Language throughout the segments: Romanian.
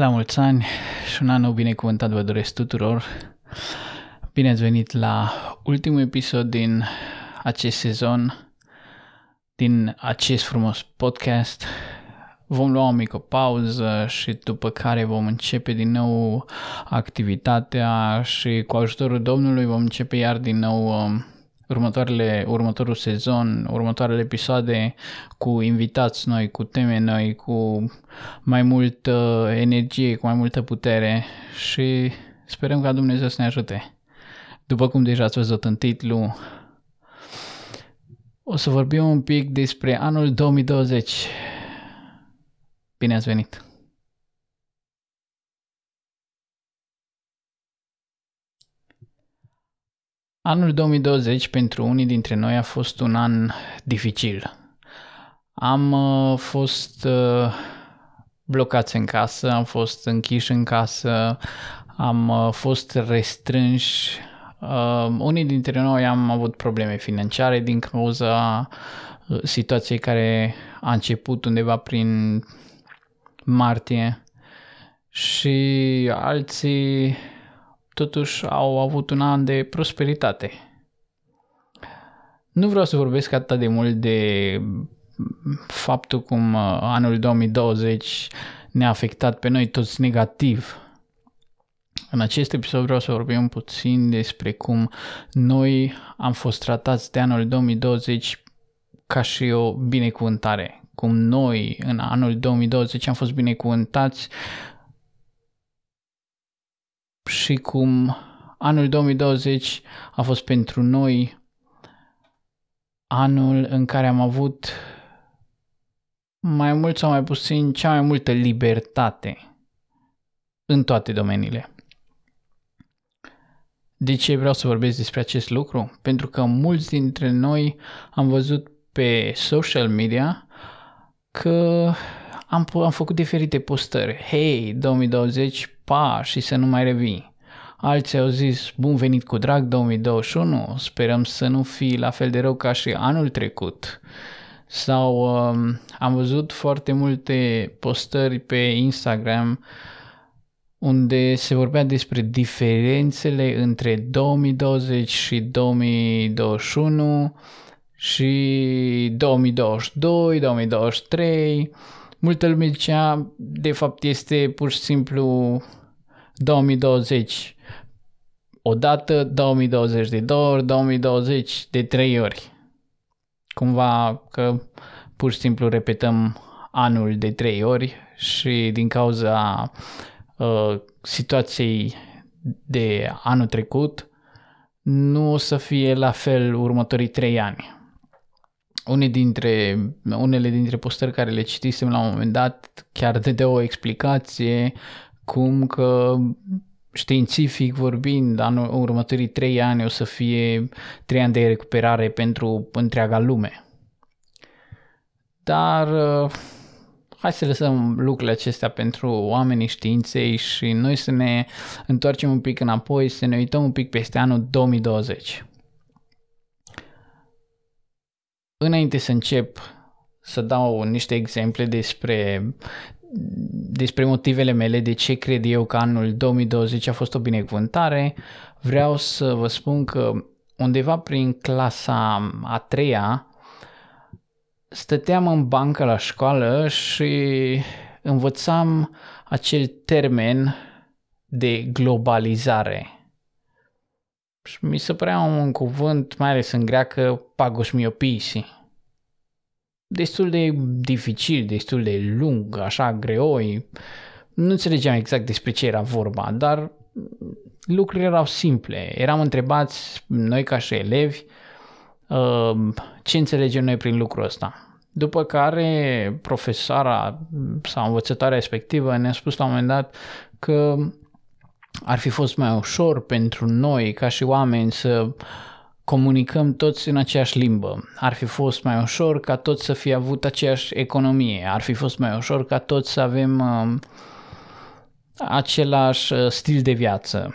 La mulți ani și un an nou binecuvântat vă doresc tuturor. Bine ați venit la ultimul episod din acest sezon, din acest frumos podcast. Vom lua o mică pauză și după care vom începe din nou activitatea și cu ajutorul Domnului vom începe iar din nou um, următoarele, următorul sezon, următoarele episoade cu invitați noi, cu teme noi, cu mai multă energie, cu mai multă putere și sperăm ca Dumnezeu să ne ajute. După cum deja ați văzut în titlu, o să vorbim un pic despre anul 2020. Bine ați venit! Anul 2020 pentru unii dintre noi a fost un an dificil. Am uh, fost uh, blocați în casă, am fost închiși în casă, am uh, fost restrânși. Uh, unii dintre noi am avut probleme financiare din cauza uh, situației care a început undeva prin martie și alții totuși au avut un an de prosperitate. Nu vreau să vorbesc atât de mult de faptul cum uh, anul 2020 ne-a afectat pe noi toți negativ. În acest episod vreau să vorbim puțin despre cum noi am fost tratați de anul 2020 ca și o binecuvântare. Cum noi în anul 2020 am fost binecuvântați și cum anul 2020 a fost pentru noi anul în care am avut mai mult sau mai puțin cea mai multă libertate în toate domeniile. De ce vreau să vorbesc despre acest lucru? Pentru că mulți dintre noi am văzut pe social media că am, am făcut diferite postări. Hei, 2020, pa, și să nu mai revii. Alții au zis, bun venit cu drag 2021, sperăm să nu fii la fel de rău ca și anul trecut. Sau um, am văzut foarte multe postări pe Instagram unde se vorbea despre diferențele între 2020 și 2021 și 2022, 2023 multă lume zicea, de fapt este pur și simplu 2020. O dată, 2020 de două ori, 2020 de trei ori. Cumva că pur și simplu repetăm anul de trei ori și din cauza uh, situației de anul trecut nu o să fie la fel următorii trei ani unii dintre, unele dintre postări care le citisem la un moment dat chiar de o explicație cum că științific vorbind, anul, următorii trei ani o să fie trei ani de recuperare pentru întreaga lume. Dar uh, hai să lăsăm lucrurile acestea pentru oamenii științei și noi să ne întoarcem un pic înapoi, să ne uităm un pic peste anul 2020. Înainte să încep să dau niște exemple despre, despre motivele mele de ce cred eu că anul 2020 a fost o binecuvântare, vreau să vă spun că undeva prin clasa a treia stăteam în bancă la școală și învățam acel termen de globalizare. Și mi se părea un cuvânt, mai ales în greacă, pagosmiopisi. Destul de dificil, destul de lung, așa greoi. Nu înțelegeam exact despre ce era vorba, dar lucrurile erau simple. Eram întrebați, noi ca și elevi, uh, ce înțelegem noi prin lucrul ăsta. După care profesoara sau învățătoarea respectivă ne-a spus la un moment dat că ar fi fost mai ușor pentru noi ca și oameni să comunicăm toți în aceeași limbă. Ar fi fost mai ușor ca toți să fie avut aceeași economie. Ar fi fost mai ușor ca toți să avem uh, același uh, stil de viață.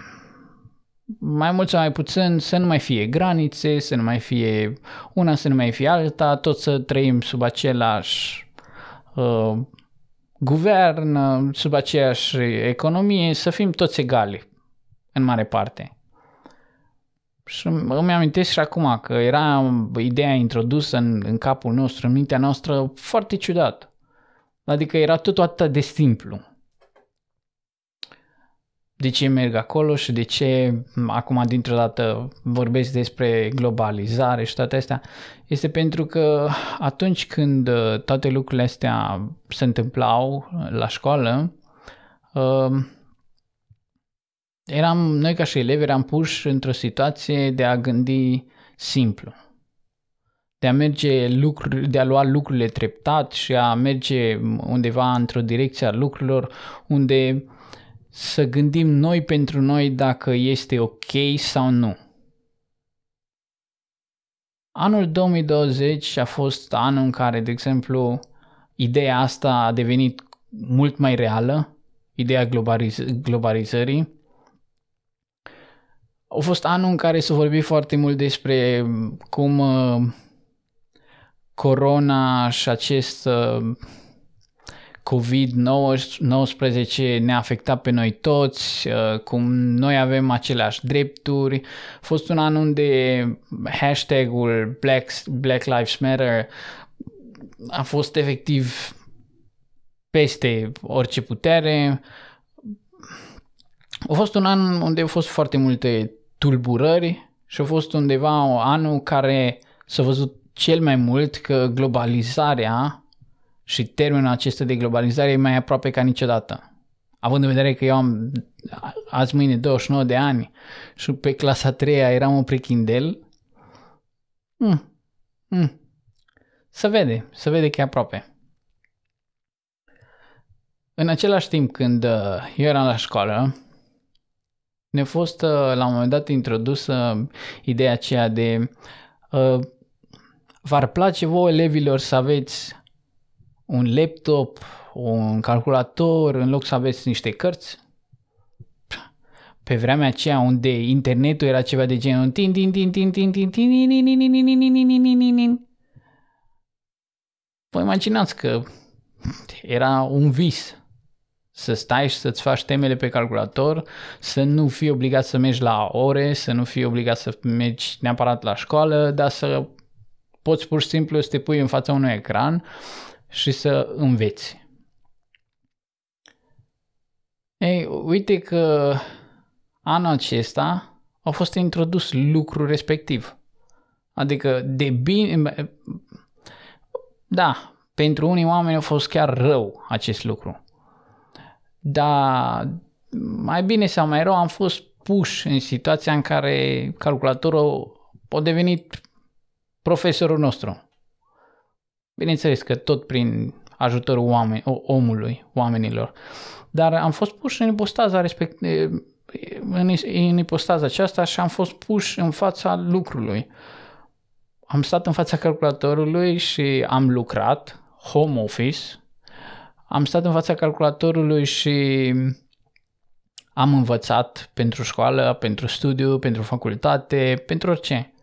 Mai mult sau mai puțin să nu mai fie granițe, să nu mai fie una, să nu mai fie alta, toți să trăim sub același uh, guvern, sub aceeași economie, să fim toți egali, în mare parte. Și îmi amintesc și acum că era ideea introdusă în, în capul nostru, în mintea noastră, foarte ciudat. Adică era totul atât de simplu de ce merg acolo și de ce acum dintr-o dată vorbesc despre globalizare și toate astea, este pentru că atunci când uh, toate lucrurile astea se întâmplau la școală, uh, eram, noi ca și elevi eram puși într-o situație de a gândi simplu. De a merge lucruri, de a lua lucrurile treptat și a merge undeva într-o direcție a lucrurilor unde să gândim noi pentru noi dacă este ok sau nu. Anul 2020 a fost anul în care, de exemplu, ideea asta a devenit mult mai reală, ideea globaliz- globalizării. A fost anul în care s-a vorbit foarte mult despre cum uh, corona și acest uh, COVID-19 ne-a afectat pe noi toți, uh, cum noi avem aceleași drepturi. A fost un an unde hashtagul Black, Black Lives Matter a fost efectiv peste orice putere. A fost un an unde au fost foarte multe tulburări și a fost undeva anul care s-a văzut cel mai mult că globalizarea și termenul acesta de globalizare e mai aproape ca niciodată. Având în vedere că eu am azi mâine 29 de ani și pe clasa 3 eram un prechindel, mm, mm, să vede, să vede că e aproape. În același timp când uh, eu eram la școală, ne-a fost uh, la un moment dat introdusă ideea aceea de uh, v-ar place vouă elevilor să aveți un laptop, un calculator, în loc să aveți niște cărți. Pe vremea aceea unde internetul era ceva de genul tin tin tin tin tin tin tin Vă imaginați că era un vis să stai și să-ți faci temele pe calculator, să nu fii obligat să mergi la ore, să nu fii obligat să mergi neapărat la școală, dar să poți pur și simplu să te pui în fața unui ecran și să înveți. Ei, uite că anul acesta au fost introdus lucrul respectiv. Adică de bine... Da, pentru unii oameni a fost chiar rău acest lucru. Dar mai bine sau mai rău am fost puși în situația în care calculatorul a devenit profesorul nostru. Bineînțeles că tot prin ajutorul oameni, omului, oamenilor. Dar am fost puși în ipostaza respect, în, în ipostaza aceasta și am fost puși în fața lucrului. Am stat în fața calculatorului și am lucrat, home office, am stat în fața calculatorului și am învățat pentru școală, pentru studiu, pentru facultate, pentru orice.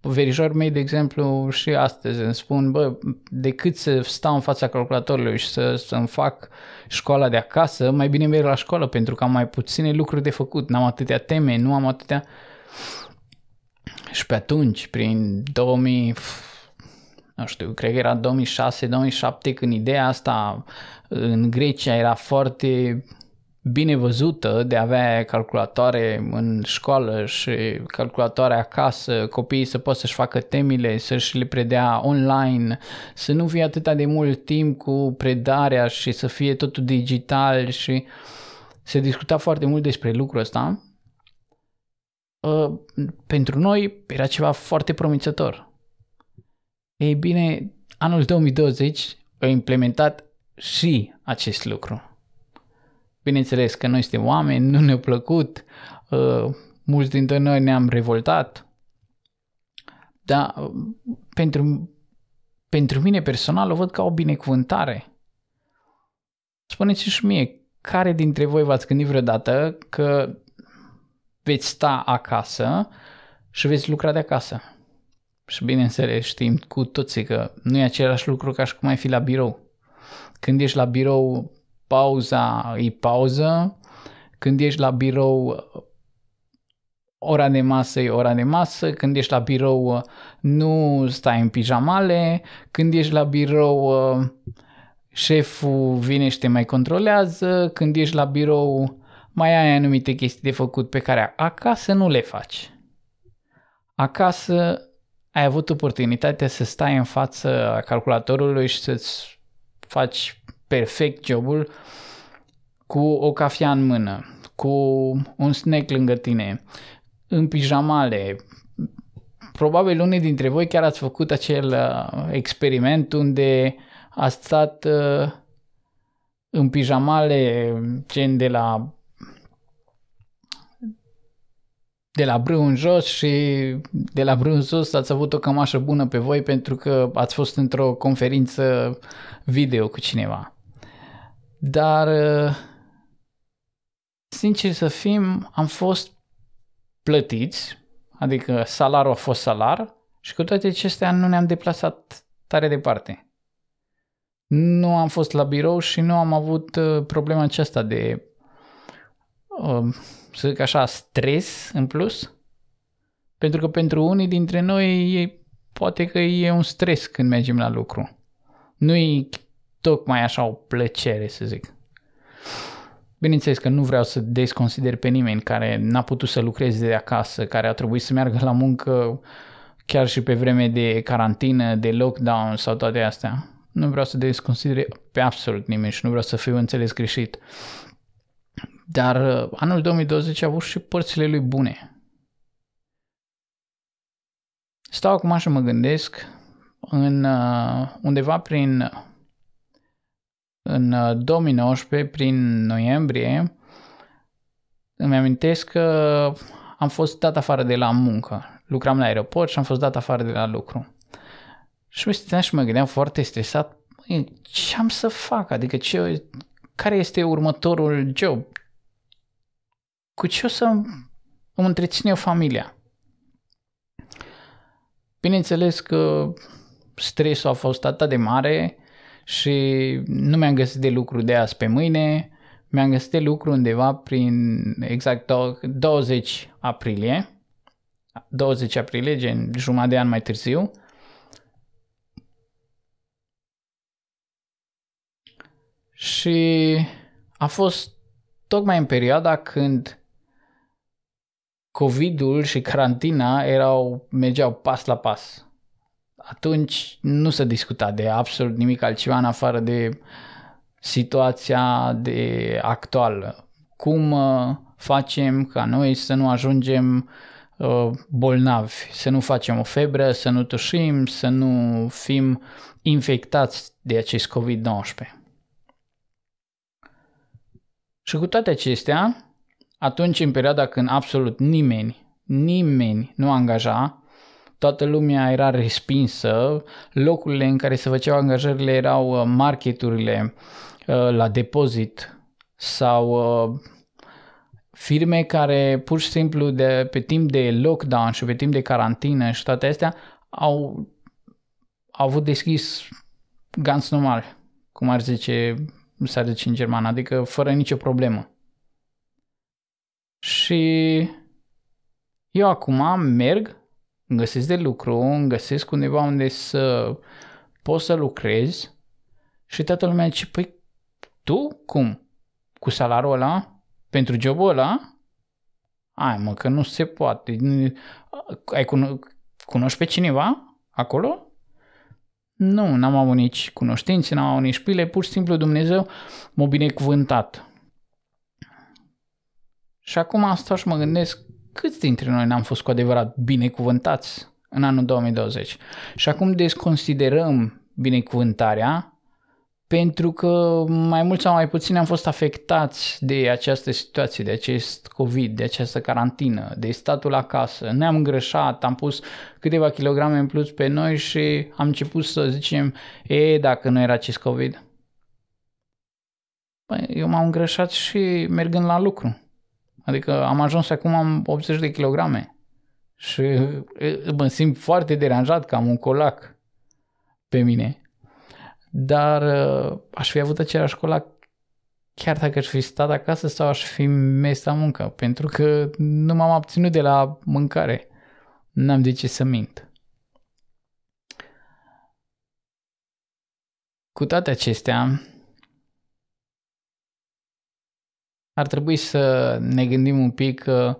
Verișorii mei, de exemplu, și astăzi îmi spun, bă, decât să stau în fața calculatorului și să, să-mi fac școala de acasă, mai bine merg la școală pentru că am mai puține lucruri de făcut, n-am atâtea teme, nu am atâtea... Și pe atunci, prin 2000, nu știu, cred că era 2006-2007, când ideea asta în Grecia era foarte bine văzută de a avea calculatoare în școală și calculatoare acasă, copiii să poată să-și facă temile, să-și le predea online, să nu fie atâta de mult timp cu predarea și să fie totul digital și se discuta foarte mult despre lucrul ăsta. Uh, pentru noi era ceva foarte promițător. Ei bine, anul 2020 a implementat și acest lucru Bineînțeles că noi suntem oameni, nu ne-a plăcut, uh, mulți dintre noi ne-am revoltat, dar uh, pentru, pentru mine personal o văd ca o binecuvântare. Spuneți și mie, care dintre voi v-ați gândit vreodată că veți sta acasă și veți lucra de acasă? Și bineînțeles știm cu toții că nu e același lucru ca și cum ai fi la birou. Când ești la birou, pauza e pauză, când ești la birou ora de masă e ora de masă, când ești la birou nu stai în pijamale, când ești la birou șeful vine și te mai controlează, când ești la birou mai ai anumite chestii de făcut pe care acasă nu le faci. Acasă ai avut oportunitatea să stai în fața calculatorului și să-ți faci perfect jobul cu o cafea în mână, cu un snack lângă tine, în pijamale. Probabil unii dintre voi chiar ați făcut acel uh, experiment unde ați stat uh, în pijamale gen de la de la brâu în jos și de la brâu în sus ați avut o cămașă bună pe voi pentru că ați fost într-o conferință video cu cineva. Dar, uh, sincer să fim, am fost plătiți, adică salarul a fost salar și cu toate acestea nu ne-am deplasat tare departe. Nu am fost la birou și nu am avut uh, problema aceasta de uh, să zic așa, stres în plus. Pentru că pentru unii dintre noi e, poate că e un stres când mergem la lucru. Nu e tocmai așa o plăcere, să zic. Bineînțeles că nu vreau să desconsider pe nimeni care n-a putut să lucreze de acasă, care a trebuit să meargă la muncă chiar și pe vreme de carantină, de lockdown sau toate astea. Nu vreau să desconsider pe absolut nimeni și nu vreau să fiu înțeles greșit. Dar uh, anul 2020 a avut și părțile lui bune. Stau acum și mă gândesc în uh, undeva prin în 2019, uh, prin noiembrie, îmi amintesc că am fost dat afară de la muncă. Lucram la aeroport și am fost dat afară de la lucru. Și mă stăteam și mă gândeam foarte stresat, ce am să fac? Adică ce, care este următorul job? Cu ce o să îmi întrețin eu familia? Bineînțeles că stresul a fost atât de mare și nu mi-am găsit de lucru de azi pe mâine, mi-am găsit de lucru undeva prin exact 20 aprilie, 20 aprilie, gen jumătate de an mai târziu. Și a fost tocmai în perioada când COVID-ul și carantina erau, mergeau pas la pas. Atunci nu se discuta de absolut nimic altceva în afară de situația de actuală. Cum uh, facem ca noi să nu ajungem uh, bolnavi, să nu facem o febră, să nu tușim, să nu fim infectați de acest COVID-19. Și cu toate acestea, atunci în perioada când absolut nimeni, nimeni nu angaja, toată lumea era respinsă, locurile în care se făceau angajările erau uh, marketurile uh, la depozit sau uh, firme care pur și simplu de, pe timp de lockdown și pe timp de carantină și toate astea au, au avut deschis ganz normal, cum ar zice, s-ar zice în germană, adică fără nicio problemă. Și eu acum merg, îmi găsesc de lucru, îmi găsesc undeva unde să pot să lucrez și toată lumea zice, păi tu cum? Cu salariul ăla? Pentru jobul ăla? Ai mă, că nu se poate. Ai cuno- cunoști pe cineva acolo? Nu, n-am avut nici cunoștințe, n-am avut nici pile, pur și simplu Dumnezeu m-a binecuvântat. Și acum stau și mă gândesc câți dintre noi n-am fost cu adevărat binecuvântați în anul 2020. Și acum desconsiderăm binecuvântarea pentru că mai mult sau mai puțin am fost afectați de această situație, de acest COVID, de această carantină, de statul acasă. Ne-am greșat, am pus câteva kilograme în plus pe noi și am început să zicem, e, dacă nu era acest COVID. Păi, eu m-am greșat și mergând la lucru. Adică am ajuns acum am 80 de kilograme și mă simt foarte deranjat că am un colac pe mine. Dar aș fi avut același colac chiar dacă aș fi stat acasă sau aș fi mers la muncă, pentru că nu m-am abținut de la mâncare. N-am de ce să mint. Cu toate acestea, ar trebui să ne gândim un pic că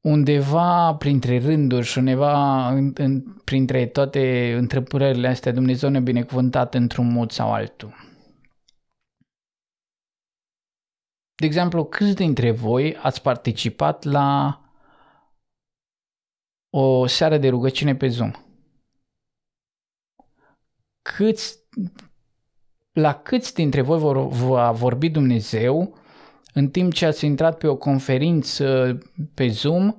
undeva printre rânduri și undeva în, în, printre toate întrebările astea Dumnezeu ne-a binecuvântat într-un mod sau altul. De exemplu, câți dintre voi ați participat la o seară de rugăciune pe Zoom? Câți, la câți dintre voi vor, va vorbi Dumnezeu în timp ce ați intrat pe o conferință pe Zoom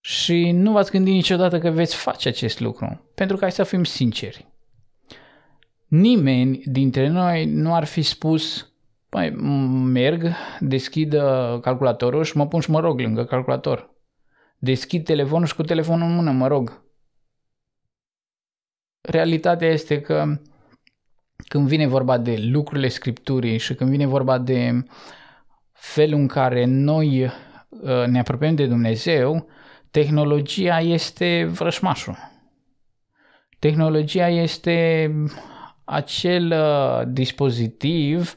și nu v-ați gândit niciodată că veți face acest lucru. Pentru că hai să fim sinceri. Nimeni dintre noi nu ar fi spus Păi, merg, deschid uh, calculatorul și mă pun și mă rog lângă calculator. Deschid telefonul și cu telefonul în mână mă rog. Realitatea este că când vine vorba de lucrurile Scripturii și când vine vorba de felul în care noi uh, ne apropiem de Dumnezeu, tehnologia este vrășmașul. Tehnologia este acel uh, dispozitiv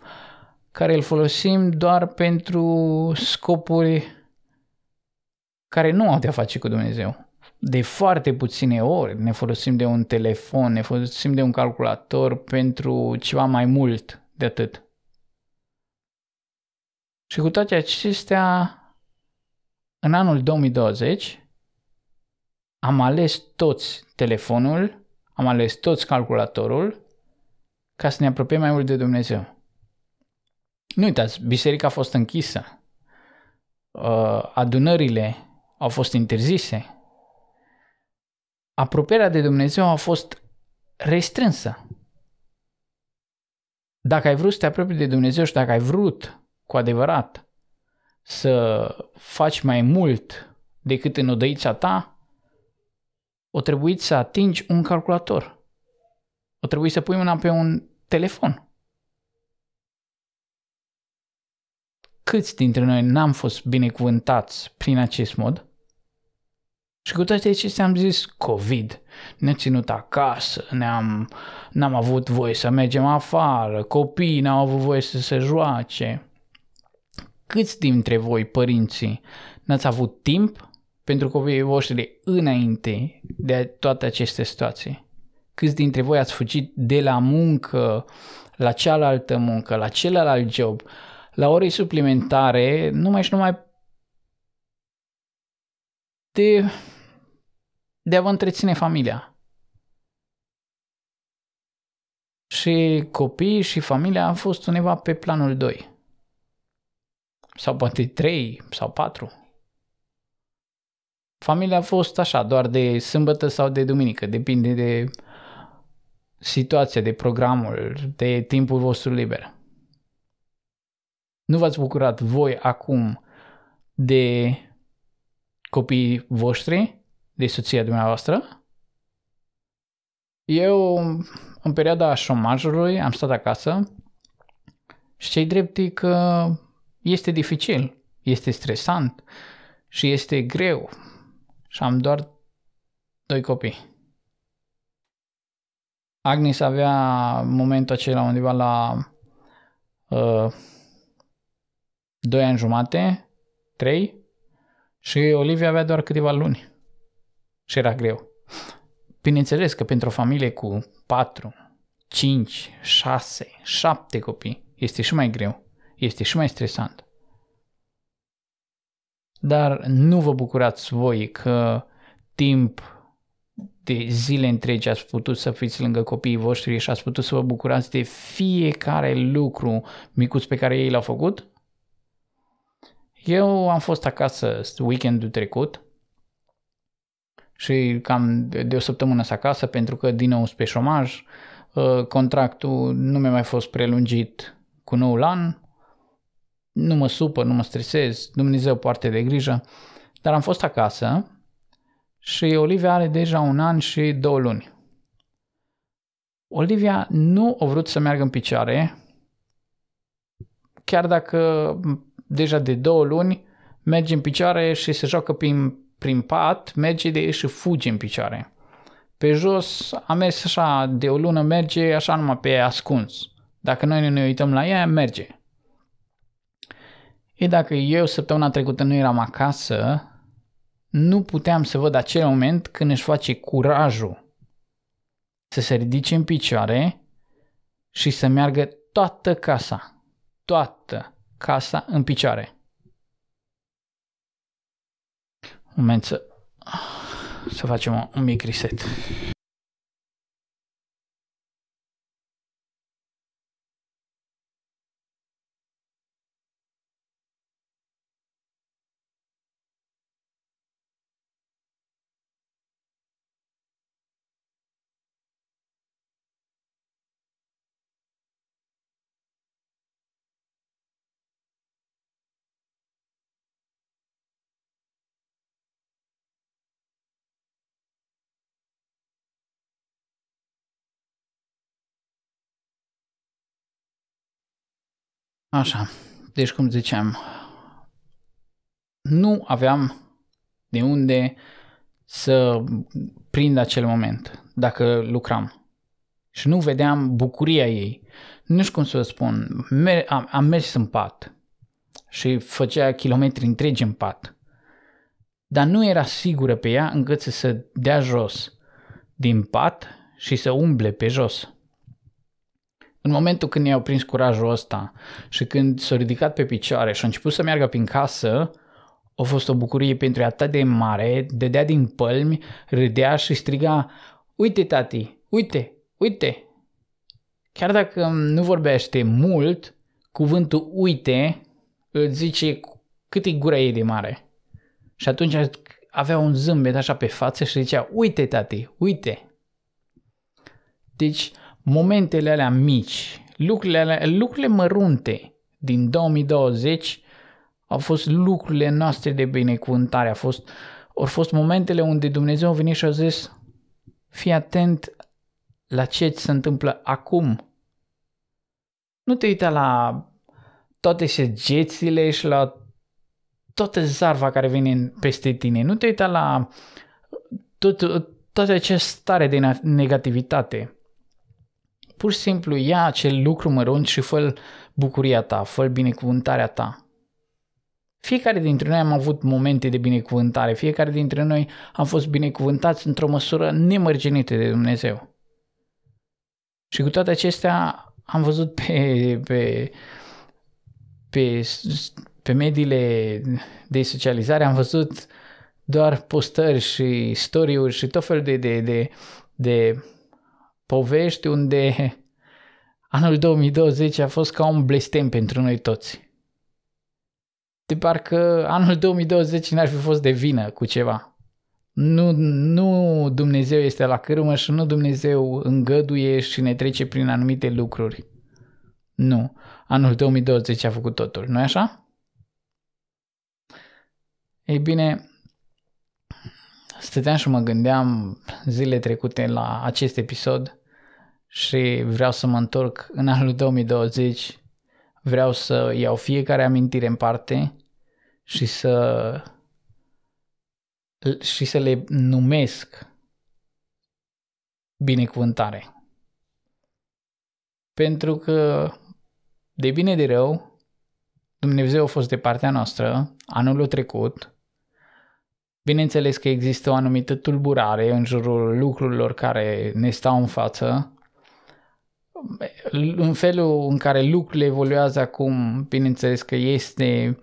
care îl folosim doar pentru scopuri care nu au de-a face cu Dumnezeu. De foarte puține ori ne folosim de un telefon, ne folosim de un calculator pentru ceva mai mult de atât. Și cu toate acestea, în anul 2020, am ales toți telefonul, am ales toți calculatorul ca să ne apropiem mai mult de Dumnezeu. Nu uitați, biserica a fost închisă. Uh, adunările au fost interzise. Apropierea de Dumnezeu a fost restrânsă. Dacă ai vrut să te apropii de Dumnezeu și dacă ai vrut cu adevărat să faci mai mult decât în odăița ta, o trebuie să atingi un calculator. O trebuie să pui mâna pe un telefon. câți dintre noi n-am fost binecuvântați prin acest mod? Și cu toate acestea am zis COVID, ne-a ținut acasă, ne-am, n-am avut voie să mergem afară, copiii n-au avut voie să se joace. Câți dintre voi, părinții, n-ați avut timp pentru copiii voștri înainte de toate aceste situații? Câți dintre voi ați fugit de la muncă la cealaltă muncă, la celălalt job, la ore suplimentare, numai și numai de, de a vă întreține familia. Și copiii și familia au fost undeva pe planul 2. Sau poate 3 sau 4. Familia a fost așa, doar de sâmbătă sau de duminică, depinde de situația, de programul, de timpul vostru liber. Nu v-ați bucurat voi acum de copiii voștri, de soția dumneavoastră? Eu, în perioada șomajului, am stat acasă și cei drept că este dificil, este stresant și este greu și am doar doi copii. Agnes avea momentul acela undeva la uh, 2 ani jumate, 3 și Olivia avea doar câteva luni. Și era greu. Bineînțeles că pentru o familie cu 4, 5, 6, 7 copii este și mai greu, este și mai stresant. Dar nu vă bucurați voi că timp de zile întregi ați putut să fiți lângă copiii voștri și ați putut să vă bucurați de fiecare lucru micuț pe care ei l-au făcut? Eu am fost acasă weekendul trecut și cam de o săptămână să acasă pentru că din nou pe șomaj, uh, contractul nu mi-a mai fost prelungit cu noul an, nu mă supă, nu mă stresez, Dumnezeu poate de grijă, dar am fost acasă și Olivia are deja un an și două luni. Olivia nu a vrut să meargă în picioare, chiar dacă deja de două luni merge în picioare și se joacă prin, prin pat, merge de și fuge în picioare. Pe jos a mers așa, de o lună merge așa numai pe ascuns. Dacă noi ne uităm la ea, merge. E dacă eu săptămâna trecută nu eram acasă, nu puteam să văd acel moment când își face curajul să se ridice în picioare și să meargă toată casa, toată casa în picioare. Moment să, să facem un mic reset. Așa, deci cum ziceam, nu aveam de unde să prind acel moment dacă lucram. Și nu vedeam bucuria ei. Nu știu cum să vă spun, am, am mers în pat și făcea kilometri întregi în pat. Dar nu era sigură pe ea încât să se dea jos din pat și să umble pe jos. În momentul când i-au prins curajul ăsta și când s-au ridicat pe picioare și au început să meargă prin casă, a fost o bucurie pentru ea atât de mare, dădea din pălmi, râdea și striga, uite tati, uite, uite. Chiar dacă nu vorbește mult, cuvântul uite îl zice cât e gura ei de mare. Și atunci avea un zâmbet așa pe față și zicea, uite tati, uite. Deci momentele alea mici, lucrurile, alea, lucrurile mărunte din 2020 au fost lucrurile noastre de binecuvântare, au fost, au fost momentele unde Dumnezeu a venit și a zis fii atent la ce ți se întâmplă acum. Nu te uita la toate segețile și la toată zarva care vine peste tine. Nu te uita la tot, toată această stare de negativitate pur și simplu ia acel lucru mărunt și fă bucuria ta, fă binecuvântarea ta. Fiecare dintre noi am avut momente de binecuvântare, fiecare dintre noi am fost binecuvântați într-o măsură nemărginită de Dumnezeu. Și cu toate acestea am văzut pe, pe, pe, pe mediile de socializare, am văzut doar postări și story și tot felul de, de, de, de povești unde anul 2020 a fost ca un blestem pentru noi toți. De parcă anul 2020 n-ar fi fost de vină cu ceva. Nu, nu Dumnezeu este la cârmă și nu Dumnezeu îngăduie și ne trece prin anumite lucruri. Nu. Anul 2020 a făcut totul, nu-i așa? Ei bine, stăteam și mă gândeam zile trecute la acest episod și vreau să mă întorc în anul 2020, vreau să iau fiecare amintire în parte și să și să le numesc binecuvântare. Pentru că de bine de rău, Dumnezeu a fost de partea noastră anul trecut. Bineînțeles că există o anumită tulburare în jurul lucrurilor care ne stau în față, în felul în care lucrurile evoluează acum, bineînțeles că este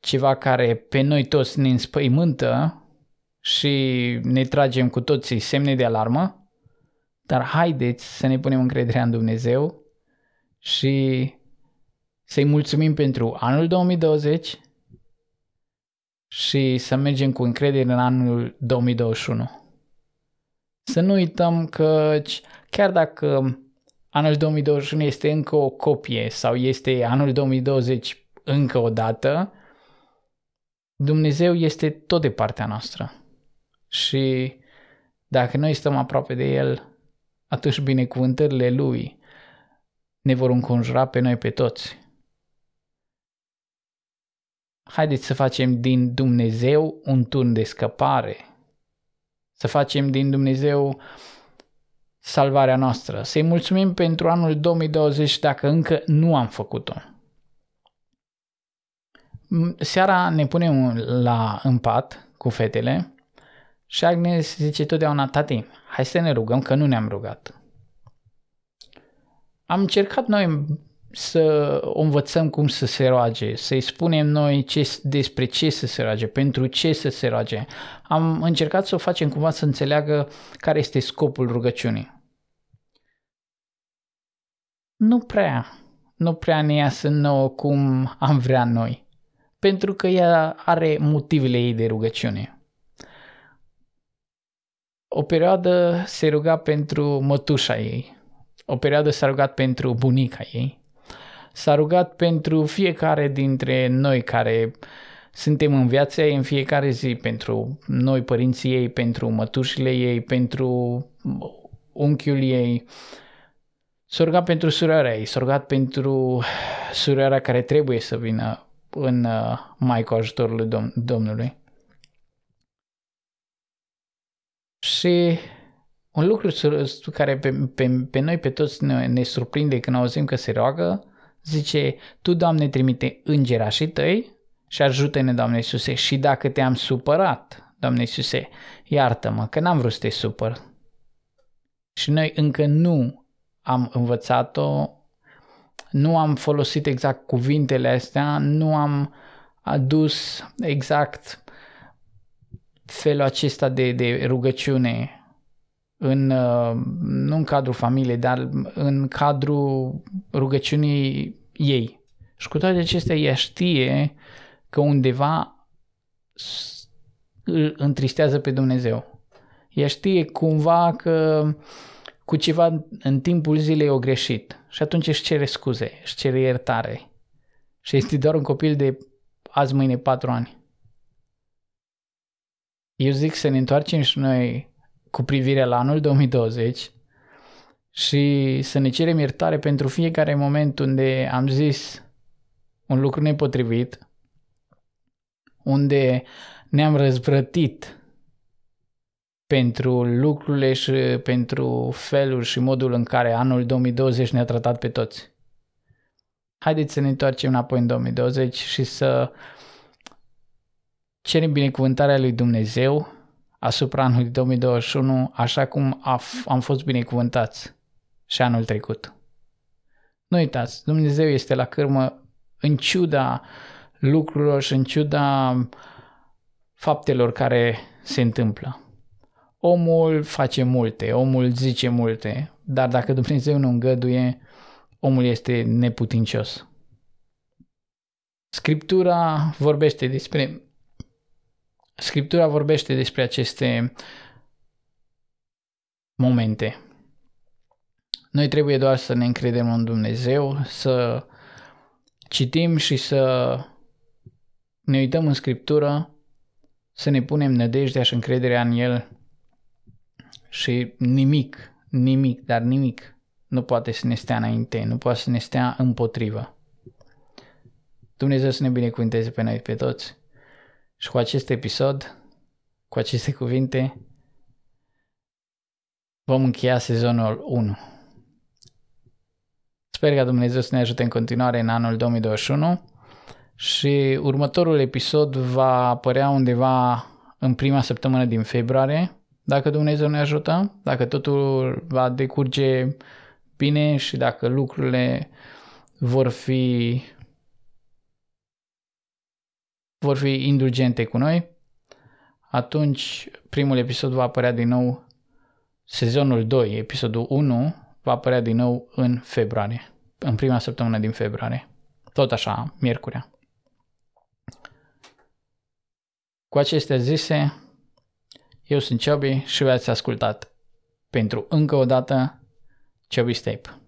ceva care pe noi toți ne înspăimântă și ne tragem cu toții semne de alarmă, dar haideți să ne punem încrederea în Dumnezeu și să-i mulțumim pentru anul 2020 și să mergem cu încredere în anul 2021. Să nu uităm că chiar dacă anul 2021 este încă o copie sau este anul 2020 încă o dată, Dumnezeu este tot de partea noastră. Și dacă noi stăm aproape de El, atunci binecuvântările Lui ne vor înconjura pe noi pe toți. Haideți să facem din Dumnezeu un turn de scăpare. Să facem din Dumnezeu salvarea noastră. Să-i mulțumim pentru anul 2020 dacă încă nu am făcut-o. Seara ne punem la în pat cu fetele și Agnes zice totdeauna, tati, hai să ne rugăm că nu ne-am rugat. Am încercat noi să o învățăm cum să se roage, să-i spunem noi ce, despre ce să se roage, pentru ce să se roage. Am încercat să o facem cumva să înțeleagă care este scopul rugăciunii. Nu prea, nu prea ne iasă nouă cum am vrea noi, pentru că ea are motivele ei de rugăciune. O perioadă se ruga pentru mătușa ei, o perioadă s-a rugat pentru bunica ei, s-a rugat pentru fiecare dintre noi care suntem în viața ei în fiecare zi, pentru noi părinții ei, pentru mătușile ei, pentru unchiul ei, s-a rugat pentru suroarea ei, s-a rugat pentru suroarea care trebuie să vină în uh, Maica ajutorului Dom- Domnului. Și un lucru care pe, pe, pe noi, pe toți, ne, ne surprinde când auzim că se roagă, zice, Tu, Doamne, trimite îngerașii tăi și ajută-ne, Doamne Iisuse, și dacă te-am supărat, Doamne Iisuse, iartă-mă, că n-am vrut să te supăr. Și noi încă nu am învățat-o, nu am folosit exact cuvintele astea, nu am adus exact felul acesta de, de rugăciune în, nu în cadrul familiei, dar în cadrul rugăciunii ei. Și cu toate acestea, ea știe că undeva îl întristează pe Dumnezeu. Ea știe cumva că cu ceva în timpul zilei o greșit și atunci își cere scuze, își cere iertare. Și este doar un copil de azi, mâine, patru ani. Eu zic să ne întoarcem și noi cu privire la anul 2020 și să ne cerem iertare pentru fiecare moment unde am zis un lucru nepotrivit, unde ne-am răzvrătit pentru lucrurile și pentru felul și modul în care anul 2020 ne-a tratat pe toți. Haideți să ne întoarcem înapoi în 2020 și să cerem binecuvântarea lui Dumnezeu asupra anului 2021 așa cum am fost binecuvântați și anul trecut. Nu uitați, Dumnezeu este la cârmă în ciuda lucrurilor și în ciuda faptelor care se întâmplă. Omul face multe, omul zice multe, dar dacă Dumnezeu nu îngăduie, omul este neputincios. Scriptura vorbește despre Scriptura vorbește despre aceste momente. Noi trebuie doar să ne încredem în Dumnezeu, să citim și să ne uităm în Scriptură, să ne punem nădejdea și încrederea în El și nimic, nimic, dar nimic nu poate să ne stea înainte, nu poate să ne stea împotrivă. Dumnezeu să ne binecuvânteze pe noi pe toți. Și cu acest episod, cu aceste cuvinte, vom încheia sezonul 1. Sper că Dumnezeu să ne ajute în continuare în anul 2021 și următorul episod va apărea undeva în prima săptămână din februarie dacă Dumnezeu ne ajută, dacă totul va decurge bine și dacă lucrurile vor fi vor fi indulgente cu noi, atunci primul episod va apărea din nou, sezonul 2, episodul 1, va apărea din nou în februarie, în prima săptămână din februarie. Tot așa, miercurea. Cu acestea zise, eu sunt Ciobi și v-ați ascultat pentru încă o dată Ciobi Stape.